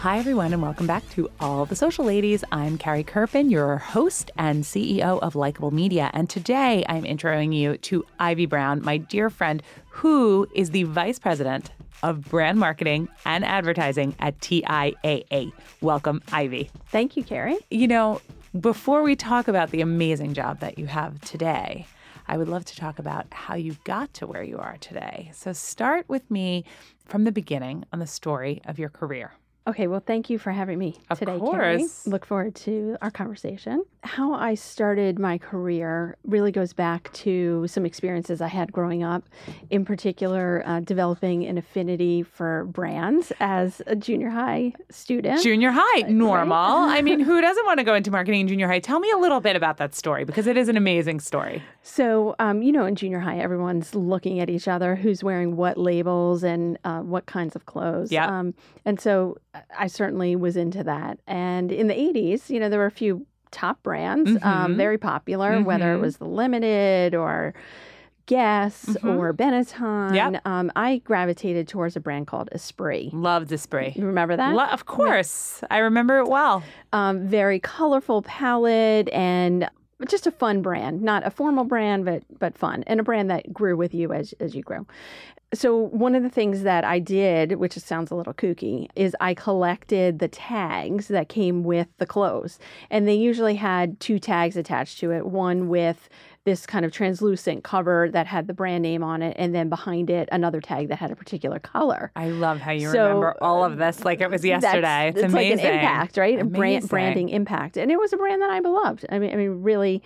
Hi, everyone, and welcome back to All the Social Ladies. I'm Carrie Kerpen, your host and CEO of Likeable Media. And today I'm introing you to Ivy Brown, my dear friend, who is the Vice President of Brand Marketing and Advertising at TIAA. Welcome, Ivy. Thank you, Carrie. You know, before we talk about the amazing job that you have today, I would love to talk about how you got to where you are today. So start with me from the beginning on the story of your career. Okay, well, thank you for having me Of today, Carrie. course. Look forward to our conversation. How I started my career really goes back to some experiences I had growing up, in particular, uh, developing an affinity for brands as a junior high student. Junior high, normal. I mean, who doesn't want to go into marketing in junior high? Tell me a little bit about that story because it is an amazing story. So, um, you know, in junior high, everyone's looking at each other, who's wearing what labels and uh, what kinds of clothes. Yep. Um, and so I certainly was into that. And in the 80s, you know, there were a few top brands, um, Mhm. very popular, whether it Mhm. was the Limited or Guess Mhm. or Benetton. Yep. Um, I gravitated towards a brand called Esprit. Loved Esprit. You remember that? Lo- of course. I remember it well. um, very colorful palette and just a fun brand, not a formal brand, but but fun, and a brand that grew with you as as you grow. So one of the things that I did, which sounds a little kooky, is I collected the tags that came with the clothes, and they usually had two tags attached to it. One with this kind of translucent cover that had the brand name on it, and then behind it another tag that had a particular color. I love how you So, remember all of this like it was yesterday. it's, it's amazing. like an impact, right? A brand branding impact, and it was a brand that I beloved. I mean, I mean, really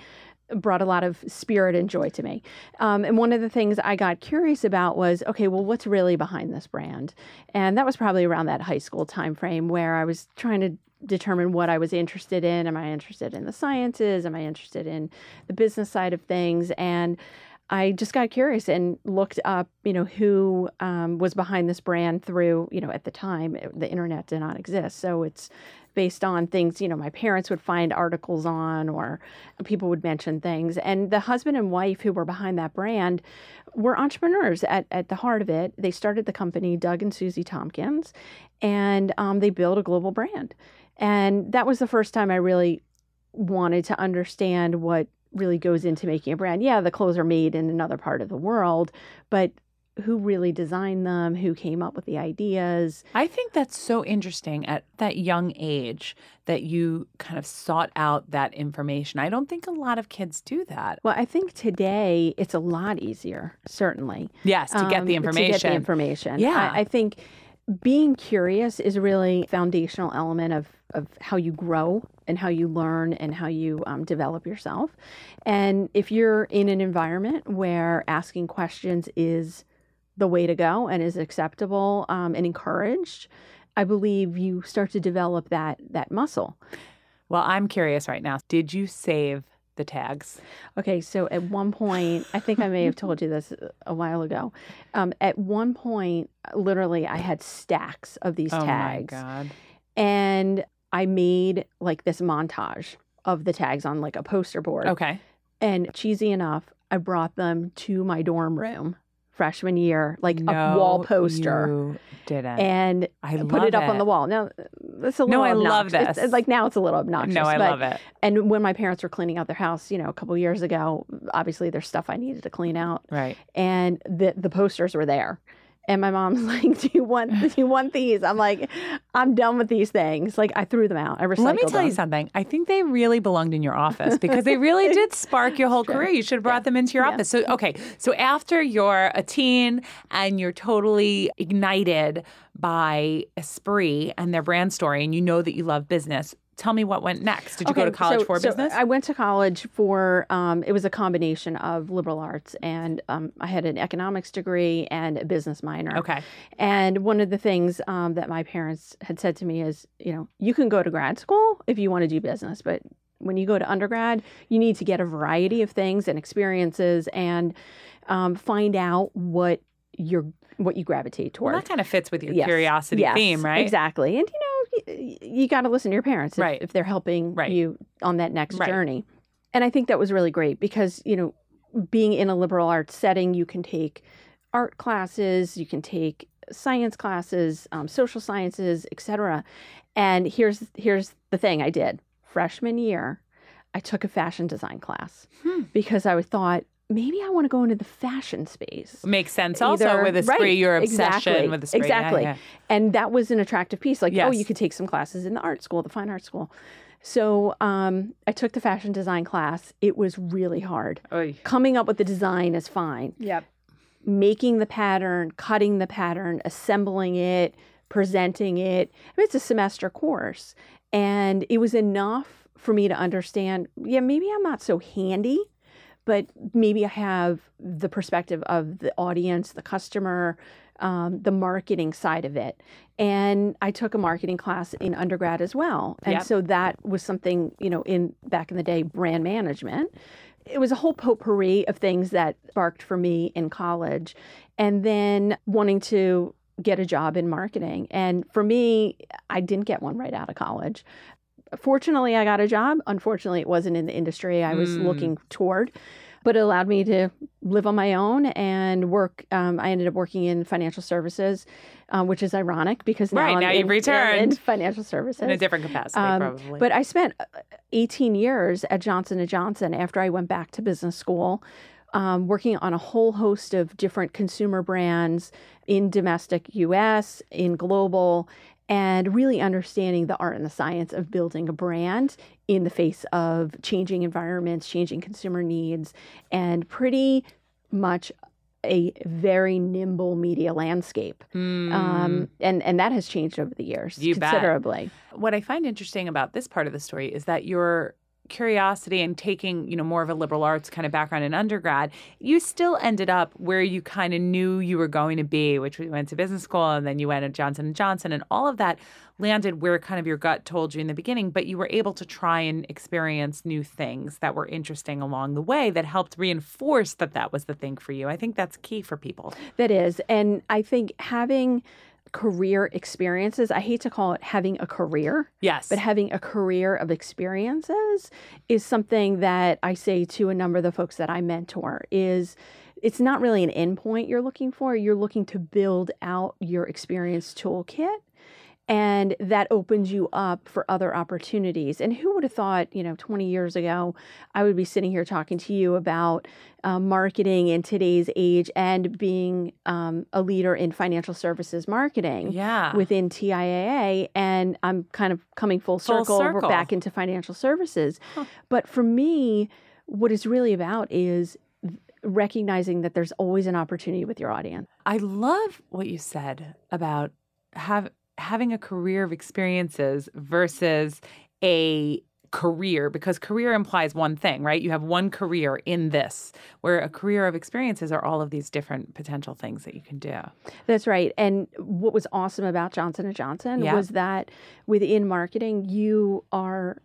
brought a lot of spirit and joy to me. Um, and one of the things I got curious about was, okay, well, what's really behind this brand? And that was probably around that high school time frame where I was trying to determine what I was interested in. Am I interested in the sciences? Am I interested in the business side of things? And I just got curious and looked up, you know, who um, was behind this brand through, you know, at the time it- the internet did not exist, so it's based on things, you know, my parents would find articles on, or people would mention things, and the husband and wife who were behind that brand were entrepreneurs at at the heart of it. They started the company Doug and Susie Tompkins, and um, they built a global brand, and that was the first time I really wanted to understand what really goes into making a brand. Yeah, the clothes are made in another part of the world, but who really designed them? Who came up with the ideas? I think that's so interesting at that young age that you kind of sought out that information. I don't think a lot of kids do that. Well, I think today it's a lot easier, certainly. Yes, to get the um, information. To get the information. Yeah. I, I think being curious is a really foundational element of, of how you grow and how you learn and how you um, develop yourself. And if you're in an environment where asking questions is the way to go and is acceptable um, and encouraged, I believe you start to develop that that muscle. Well, I'm curious right now. Did you save the tags? Okay, so at one point, I think I may have told you this a while ago. Um, at one point, literally, I had stacks of these oh tags, Oh my god. and I made like this montage of the tags on like a poster board. Okay. And cheesy enough, I brought them to my dorm room freshman year, like no, a wall poster. You didn't. And I put it up on the wall. Now, it's a little No, I love obnoxious. It's- this. like now, it's a little obnoxious. no, I but love it. and when my parents were cleaning out their house, you know, a couple years ago, obviously there's stuff I needed to clean out, Right. and the the posters were there. And my mom's like, "Do you want? Do you want these?" I'm like, "I'm done with these things." Like I threw them out. I recycled Let me tell them. you something. I think they really belonged in your office because they really did spark your whole career. You should have brought them into your office. So, okay. So, after you're a teen and you're totally ignited by Esprit and their brand story, and you know that you love business, tell me what went next. Did you go to college so- for so business? I went to college for um, it was a combination of liberal arts and um, I had an economics degree and a business minor. okay. And one of the things um, that my parents had said to me is, you know, you can go to grad school if you want to do business, but when you go to undergrad, you need to get a variety of things and experiences and um, find out what you're what you gravitate Well, that kind of fits with your Yes. curiosity Yes, theme, right? Exactly. And you know, you, got to listen to your parents if, Right. if they're helping Right. you on that next Right. journey. And I think that was really great because, you know, being in a liberal arts setting, you can take art classes, you can take science classes, um, social sciences, etc. And here's here's the thing I did freshman year, I took a fashion design class Hmm. because I thought maybe I want to go into the fashion space. Makes sense. Also, Either- with Esprit, right, your obsession exactly, with. Yeah, Exactly. yeah. And that was an attractive piece. Like, oh, you could take some classes in the art school, the fine art school. So um, I took the fashion design class. It was really hard. Oy. Coming up with the design is fine. Yep. Making the pattern, cutting the pattern, assembling it, presenting it. I mean, it's a semester course. And it was enough for me to understand yeah, maybe I'm not so handy, but maybe I have the perspective of the audience, the customer, um, the marketing side of it. And I took a marketing class in undergrad as well. And Yep. so that was something, you know, in back in the day, brand management. It was a whole potpourri of things that sparked for me in college. And then wanting to get a job in marketing. And for me, I didn't get one right out of college. Fortunately, I got a job. Unfortunately, it wasn't in the industry I was Mm. looking toward, but it allowed me to live on my own and work. Um, I ended up working in financial services, um, which is ironic because now, Right, I'm now in, you've I'm in returned. financial services In a different capacity, Um, probably. but I spent uh, 18 years at Johnson and Johnson after I went back to business school, um, working on a whole host of different consumer brands in domestic U.S., in global, and really understanding the art and the science of building a brand in the face of changing environments, changing consumer needs, and pretty much a very nimble media landscape. Um, and, and that has changed over the years Mm. You bet. considerably. what I find interesting about this part of the story is that your curiosity and taking, you know, more of a liberal arts kind of background in undergrad, you still ended up where you kind of knew you were going to be, which we went to business school and then you went to Johnson and Johnson and all of that landed where kind of your gut told you in the beginning, but you were able to try and experience new things that were interesting along the way that helped reinforce that that was the thing for you. I think that's key for people. That is. And I think having career experiences, I hate to call it having a career, Yes. but having a career of experiences is something that I say to a number of the folks that I mentor is it's not really an endpoint you're looking for. You're looking to build out your experience toolkit. And that opens you up for other opportunities. And who would have thought, you know, 20 years ago, I would be sitting here talking to you about uh, marketing in today's age and being um, a leader in financial services marketing yeah. within TIAA, and I'm kind of coming full Full circle, we're circle. back into financial services. But for me, what it's really about is recognizing that there's always an opportunity with your audience. I love what you said about have having a career of experiences versus a career because career implies one thing, right? You have one career in this, where a career of experiences are all of these different potential things that you can do. That's right. And what was awesome about Johnson and Johnson Yeah. was that within marketing, you are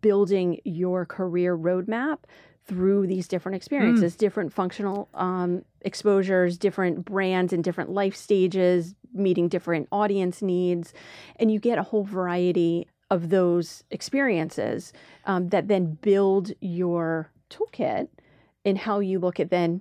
building your career roadmap through these different experiences, different functional um, exposures, different brands and different life stages, meeting different audience needs, and you get a whole variety of those experiences um, that then build your toolkit in how you look at then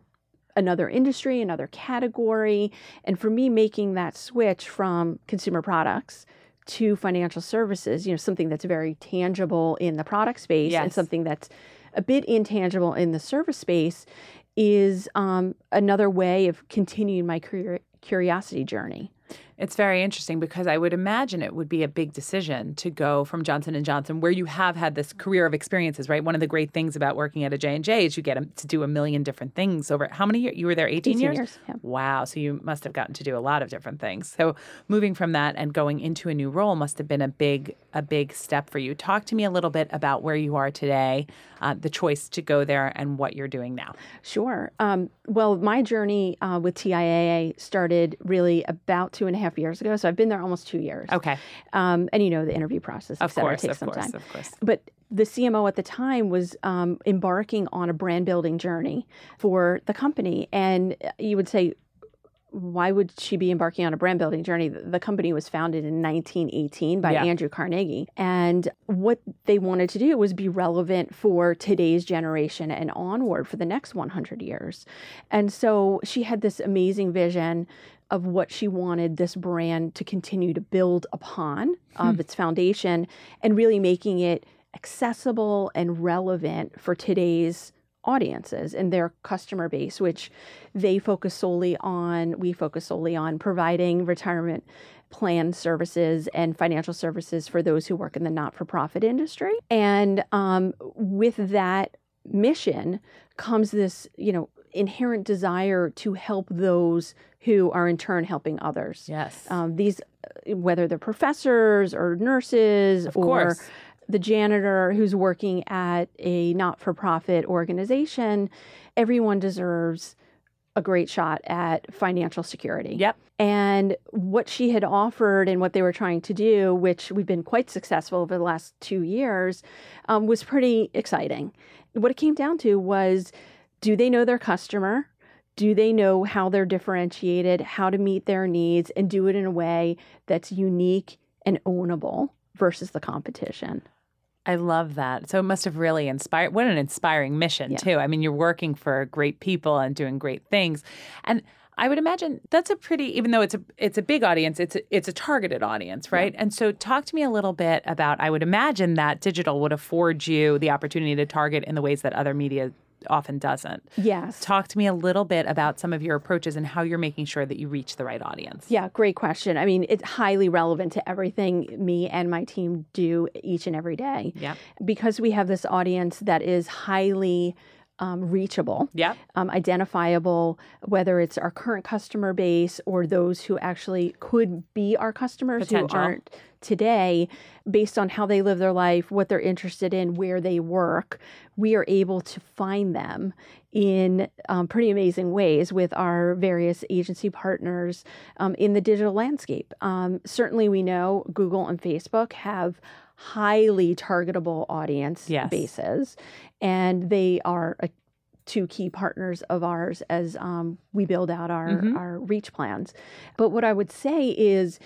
another industry, another category. And for me, making that switch from consumer products to financial services, you know, something that's very tangible in the product space and something that's a bit intangible in the service space is um, another way of continuing my career curiosity journey. It's very interesting because I would imagine it would be a big decision to go from Johnson and Johnson, where you have had this career of experiences. Right, one of the great things about working at a J and J is you get to do a million different things over. How many years you were there? Eighteen, 18 years, yeah. Wow, so you must have gotten to do a lot of different things. So moving from that and going into a new role must have been a big a big step for you. Talk to me a little bit about where you are today, uh, the choice to go there, and what you're doing now. Sure. Um, well, my journey uh, with TIAA started really about two and a half years ago. So I've been there almost two years. Okay, Um, and you know, the interview process, et of cetera, course, takes of some course, time. of course. But the CMO at the time was um, embarking on a brand building journey for the company. And you would say, why would she be embarking on a brand building journey? The the company was founded in 1918 by Yeah. Andrew Carnegie. And what they wanted to do was be relevant for today's generation and onward for the next 100 years. And so she had this amazing vision of what she wanted this brand to continue to build upon of its foundation and really making it accessible and relevant for today's audiences and their customer base which they focus solely on we focus solely on providing retirement plan services and financial services for those who work in the not-for-profit industry. And um, with that mission comes this you know inherent desire to help those who are in turn helping others Yes, um, these whether they're professors or nurses of or course. the janitor who's working at a not-for-profit organization everyone deserves a great shot at financial security Yep. and what she had offered and what they were trying to do, which we've been quite successful over the last two years, um, was pretty exciting. What it came down to was do they know their customer? Do they know how they're differentiated, how to meet their needs, and do it in a way that's unique and ownable versus the competition? I love that. So it must have really inspired. What an inspiring mission, Yeah. too. I mean, you're working for great people and doing great things, and I would imagine that's a pretty. Even though it's a it's a big audience, it's a, it's a targeted audience, right? And so, talk to me a little bit about. I would imagine that digital would afford you the opportunity to target in the ways that other media often doesn't. Yes. Talk to me a little bit about some of your approaches and how you're making sure that you reach the right audience. Yeah, great question. I mean, it's highly relevant to everything me and my team do each and every day. Yep. Because we have this audience that is highly um, reachable, Yep. um, identifiable, whether it's our current customer base or those who actually could be our customers Potential. who aren't today, based on how they live their life, what they're interested in, where they work, we are able to find them in um, pretty amazing ways with our various agency partners um, in the digital landscape. Um, certainly, we know Google and Facebook have highly targetable audience Yes. bases, and they are a two key partners of ours as um, we build out our, Mhm. our reach plans. But what I would say is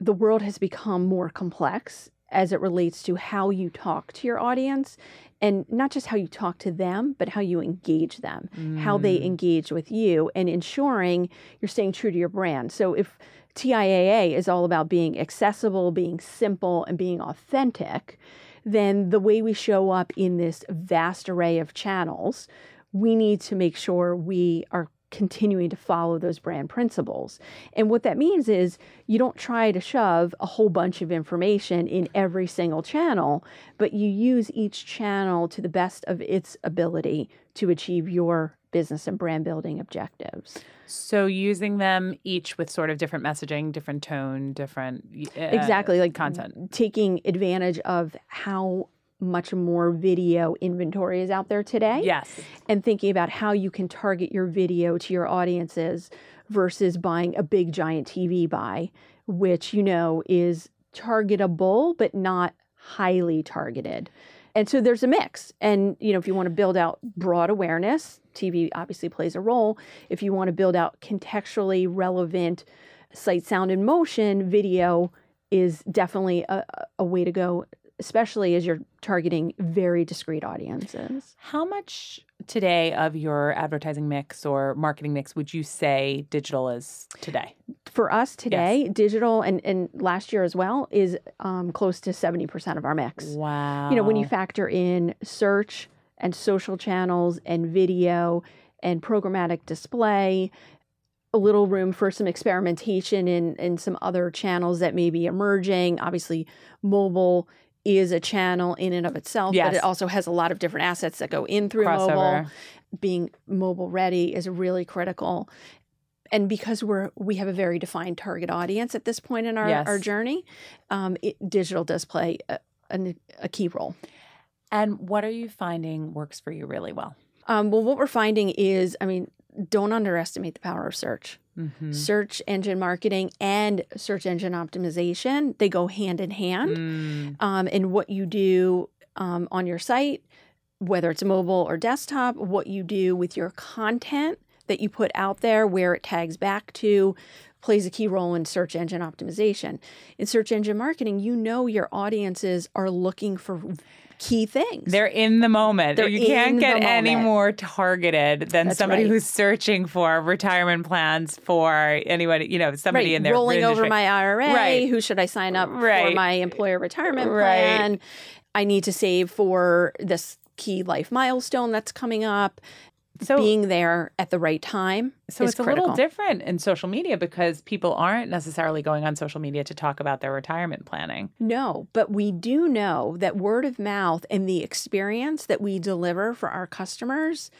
the world has become more complex as it relates to how you talk to your audience and not just how you talk to them, but how you engage them, how they Mm. engage with you, and ensuring you're staying true to your brand. So if TIAA is all about being accessible, being simple, and being authentic, then the way we show up in this vast array of channels, we need to make sure we are continuing to follow those brand principles. And what that means is you don't try to shove a whole bunch of information in every single channel, but you use each channel to the best of its ability to achieve your business and brand building objectives. So using them each with sort of different messaging, different tone, different uh, exactly like content. taking advantage of how much more video inventory is out there today Yes. and thinking about how you can target your video to your audiences versus buying a big giant TV buy, which you know is targetable but not highly targeted. And so there's a mix. And you know, if you want to build out broad awareness, TV obviously plays a role. If you want to build out contextually relevant sight, sound, and motion, video is definitely a, a way to go, especially as you're targeting very discrete audiences. How much today of your advertising mix or marketing mix would you say digital is today? For us today, digital and, and last year as well is um, close to 70% of our mix. Wow. You know, when you factor in search and social channels and video and programmatic display, a little room for some experimentation in in some other channels that may be emerging. Obviously, mobile is a channel in and of itself, Yes. but it also has a lot of different assets that go in through mobile. Being mobile ready is really critical. And because we're we have a very defined target audience at this point in our, Yes. our journey, um, it, digital does play a, a, a key role. And what are you finding works for you really well? Um, well, what we're finding is, I mean, don't underestimate the power of search. Mm-hmm. Search engine marketing and search engine optimization, they go hand in hand. Mm. Um, and what you do um, on your site, whether it's mobile or desktop, what you do with your content that you put out there, where it tags back to, plays a key role in search engine optimization. In search engine marketing, you know your audiences are looking for key things. They're in the moment. They're you can't get any more targeted than That's somebody right. who's searching for retirement plans for anybody, you know, somebody right, in their rolling over my IRA. Right. Who should I sign up for my employer retirement Right. plan? I need to save for this key life milestone that's coming up. So- being there at the right time So is it's a little different in social media because people aren't necessarily going on social media to talk about their retirement planning. No, but we do know that word of mouth and the experience that we deliver for our customers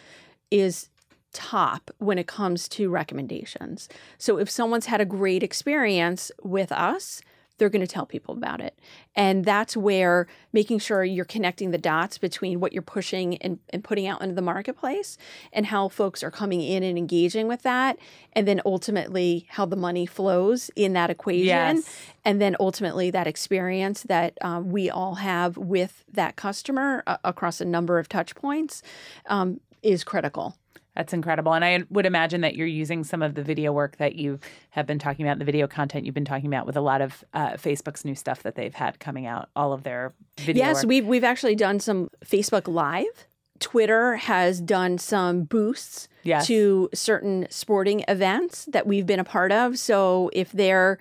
is top when it comes to recommendations. So if someone's had a great experience with us, they're going to tell people about it. And that's where making sure you're connecting the dots between what you're pushing and, and putting out into the marketplace and how folks are coming in and engaging with that. And then ultimately how the money flows in that equation Yes. and then ultimately that experience that um, we all have with that customer uh, across a number of touch points um, is critical That's incredible. And I would imagine that you're using some of the video work that you have been talking about, the video content you've been talking about with a lot of uh, Facebook's new stuff that they've had coming out, all of their video yes work. we've, we've actually done some facebook live twitter has done some boosts Yes. to certain sporting events that we've been a part of so if they're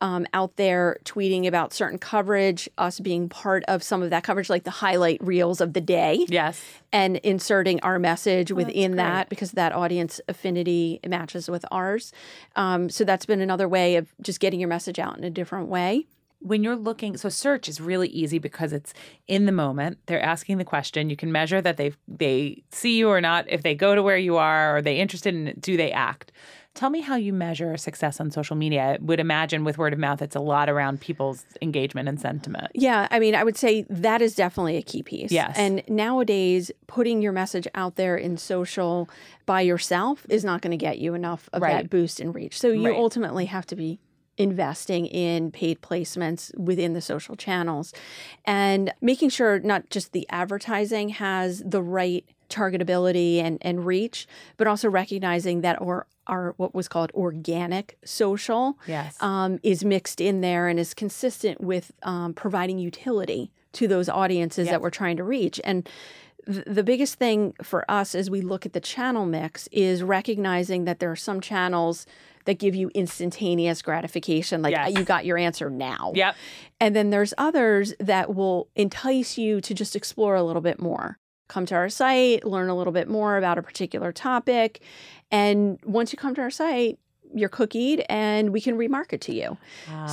um, out there tweeting about certain coverage us being part of some of that coverage like the highlight reels of the day Yes. and inserting our message within great. that because that audience affinity matches with ours. Um, so that's been another way of just getting your message out in a different way. when you're looking so search is really easy because it's in the moment they're asking the question you can measure that they they see you or not if they go to where you are are they interested in it do they act tell me how you measure success on social media i would imagine with word of mouth it's a lot around people's engagement and sentiment Yeah, I mean, I would say that is definitely a key piece. Yes. And nowadays, putting your message out there in social by yourself is not going to get you enough of Right. that boost and reach. So you Right. ultimately have to be investing in paid placements within the social channels and making sure not just the advertising has the right targetability and, and reach, but also recognizing that or our what was called organic social Yes. um, is mixed in there and is consistent with um, providing utility to those audiences Yep. that we're trying to reach. And th- the biggest thing for us as we look at the channel mix is recognizing that there are some channels that give you instantaneous gratification, like Yes. you got your answer now. yep And then there's others that will entice you to just explore a little bit more. Come to our site, learn a little bit more about a particular topic. And once you come to our site, you're cookied and we can remarket to you.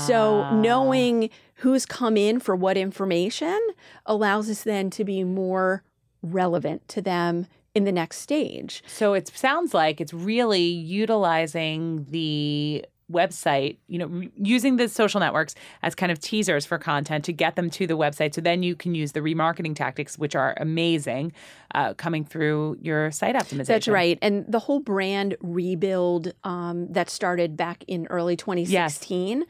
So Ah. knowing who's come in for what information allows us then to be more relevant to them in the next stage. So it sounds like it's really utilizing the website, you know, re- using the social networks as kind of teasers for content to get them to the website. So then you can use the remarketing tactics, which are amazing, uh, coming through your site optimization. That's right. And the whole brand rebuild um, that started back in early 2016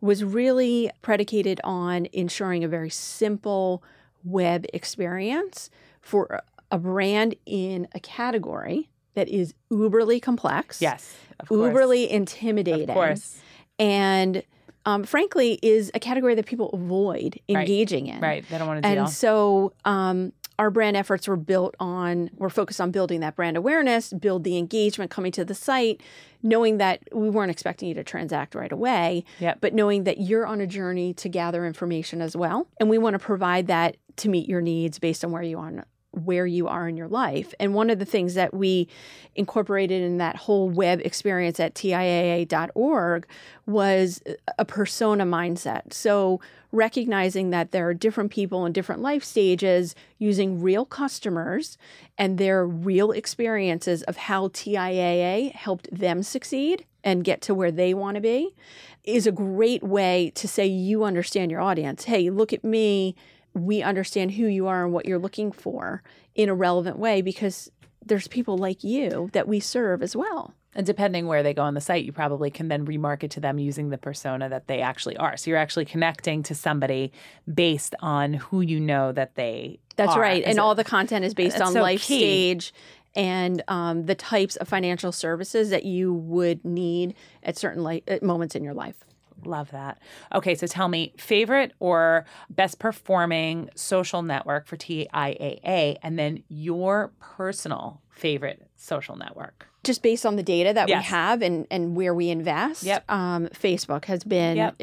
was really predicated on ensuring a very simple web experience for a brand in a category that is uberly complex. Yes. Of course. Uberly intimidating. Of course. And um, frankly, is a category that people avoid Right. engaging in. Right. They don't want to deal. And so um, our brand efforts were built on, we're focused on building that brand awareness, build the engagement coming to the site, knowing that we weren't expecting you to transact right away, Yep. but knowing that you're on a journey to gather information as well. And we want to provide that to meet your needs based on where you are where you are in your life. And one of the things that we incorporated in that whole web experience at TIAA.org was a persona mindset. So recognizing that there are different people in different life stages using real customers and their real experiences of how TIAA helped them succeed and get to where they want to be is a great way to say you understand your audience. Hey, look at me. We understand who you are and what you're looking for in a relevant way because there's people like you that we serve as well. And depending where they go on the site, you probably can then remarket to them using the persona that they actually are. So you're actually connecting to somebody based on who you know that they That's are. right. Is And it- all the content is based on so life key. stage and um, the types of financial services that you would need at certain li- at moments in your life. Love that. Okay, so tell me favorite or best performing social network for TIAA, and then your personal favorite social network. just based on the data that we have and and where we invest, Yep. um, Facebook has been Yep.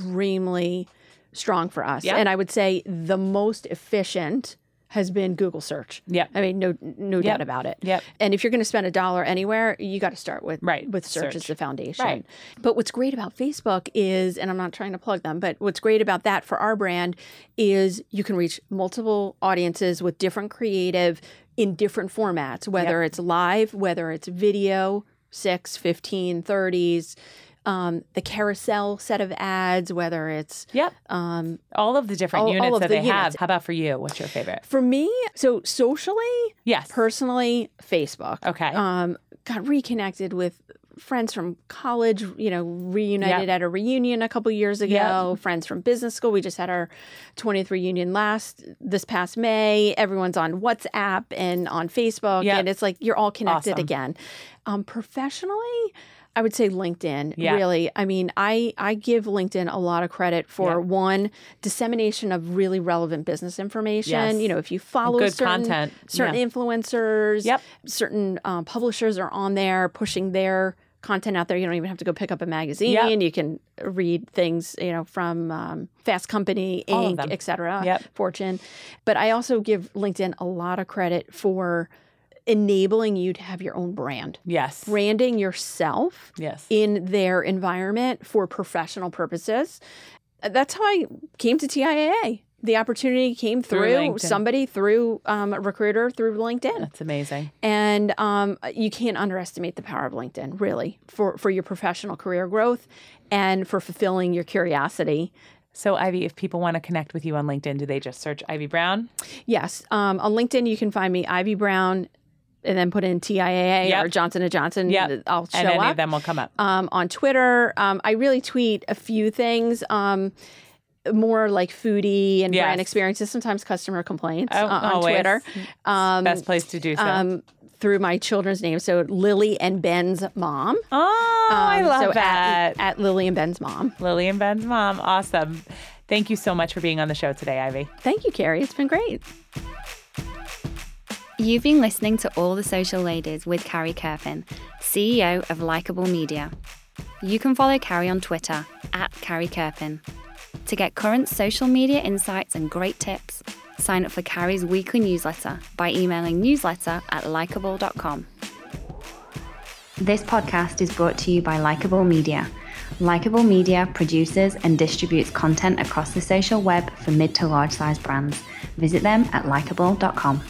extremely strong for us, Yep. and I would say the most efficient has been Google search. Yeah. I mean, no no doubt about it. Yep. And if you're going to spend a dollar anywhere, you got to start with Right, with search, as the foundation. Right. But what's great about Facebook is, and I'm not trying to plug them, but what's great about that for our brand is you can reach multiple audiences with different creative in different formats, whether it's live, whether it's video, 6, 15, 30s, um, the carousel set of ads, whether it's Yep. um, All of the different All- all units of that the they have. How about for you? What's your favorite? for me, so socially, Yes. personally, Facebook. okay. um, got reconnected with friends from college, you know, reunited at a reunion a couple years ago, friends from business school. We just had our 20th reunion last this past May. Everyone's on WhatsApp and on Facebook Yep. and it's like you're all connected Awesome. again. Um, professionally, I would say LinkedIn. Yeah. Really, I mean, I I give LinkedIn a lot of credit for Yeah. one dissemination of really relevant business information. Yes. You know, if you follow Good certain, content. certain Yeah. influencers, Yep. certain um, publishers are on there pushing their content out there. You don't even have to go pick up a magazine. Yep. You can read things, you know, from um, Fast Company, Inc., et cetera, Yep. Fortune. But I also give LinkedIn a lot of credit for enabling you to have your own brand, yes. branding yourself Yes. in their environment for professional purposes. That's how I came to TIAA. The opportunity came Through through, somebody, through um, a recruiter, through LinkedIn. That's amazing. And um, you can't underestimate the power of LinkedIn, really, for, for your professional career growth and for fulfilling your curiosity. So, Ivy, if people want to connect with you on LinkedIn, do they just search Ivy Brown? Yes, um, on LinkedIn you can find me Ivy Brown, and then put in TIAA Yep. or Johnson and Johnson. Yep. I'll show and any up. of them will come up. um, on Twitter. Um, I really tweet a few things. Um, more like foodie and Yes. brand experiences, sometimes customer complaints Oh, uh, on always. Twitter. Um, Best place to do so. um, through my children's name. So Lily and Ben's mom. oh, I Um, love so that. At, at Lily and Ben's mom. Lily and Ben's mom. Awesome. Thank you so much for being on the show today, Ivy. Thank you, Carrie. It's been great. You've been listening to All the Social Ladies with Carrie Kerpen, CEO of Likeable Media. You can follow Carrie on Twitter at Carrie Kerpen. To get current social media insights and great tips, sign up for Carrie's weekly newsletter by emailing newsletter at likeable.com. This podcast is brought to you by Likeable Media. Likeable Media produces and distributes content across the social web for mid to large size brands. Visit them at likeable.com.